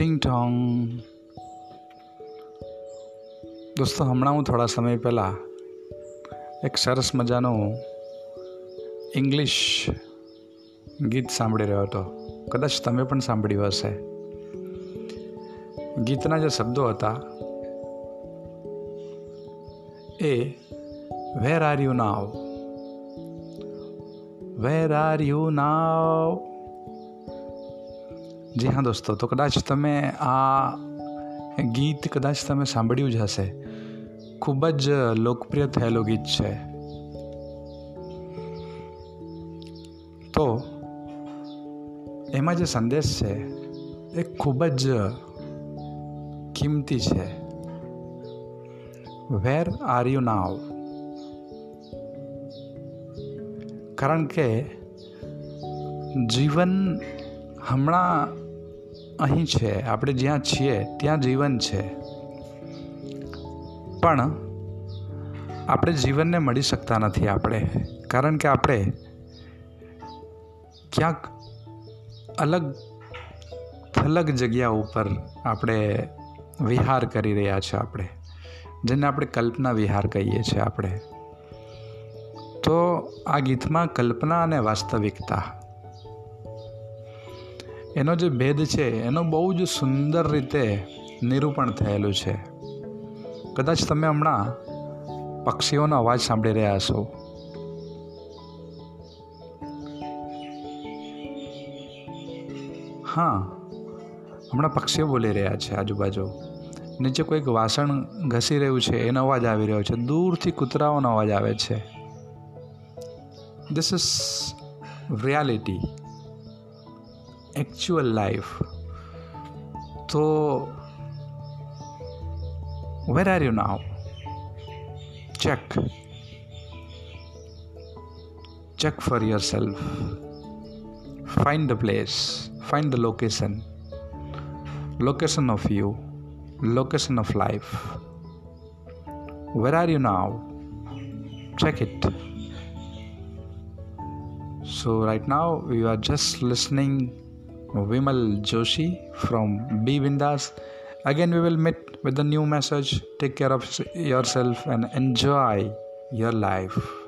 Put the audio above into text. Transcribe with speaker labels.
Speaker 1: ટિંગ Tong દોસ્તો, હમણાં હું થોડા સમય પહેલાં એક સરસ મજાનું ઇંગ્લિશ ગીત સાંભળી રહ્યો હતો. કદાચ તમે પણ સાંભળ્યું હશે. ગીતના જે શબ્દો હતા એ where are you now where are you now જી હા દોસ્તો તો કદાચ તમે આ ગીત કદાચ તમે સાંભળ્યું જ હશે ખૂબ જ લોકપ્રિય થયેલું ગીત છે તો એમાં જે સંદેશ છે એ ખૂબ જ કિંમતી છે વેર આર યુ નાવ કારણ કે જીવન હમણાં અહીં છે. આપણે જ્યાં છીએ, ત્યાં જીવન છે. પણ આપણે જીવનને મળી શકતા નથી આપણે. કારણ કે આપણે ક્યાંક અલગ થલગ જગ્યા ઉપર આપણે વિહાર કરી રહ્યા છે આપણે. જેને આપણે કલ્પના વિહાર કહીએ છીએ આપણે. તો આ ગીતમાં કલ્પના અને વાસ્તવિકતા એનો જે ભેદ છે, એનો બહુ જ સુંદર રીતે નિરૂપણ થયેલું છે. કદાચ તમે હમણાં પક્ષીઓનો અવાજ સાંભળી રહ્યા છો હા, હમણાં પક્ષીઓ બોલી રહ્યા છે આજુબાજુ. નીચે કોઈક વાસણ ઘસી રહ્યું છે, એનો અવાજ આવી રહ્યો છે. દૂરથી કૂતરાઓનો અવાજ આવે છે. This is reality actual life. So where are you now? Check. Check for yourself. Find the place. Find the location. Location of you. Location of life. Where are you now? Check it. So right now we are just listening Vimal Joshi from B Vindas. Again, we will meet with a new message. Take care of yourself and enjoy your life.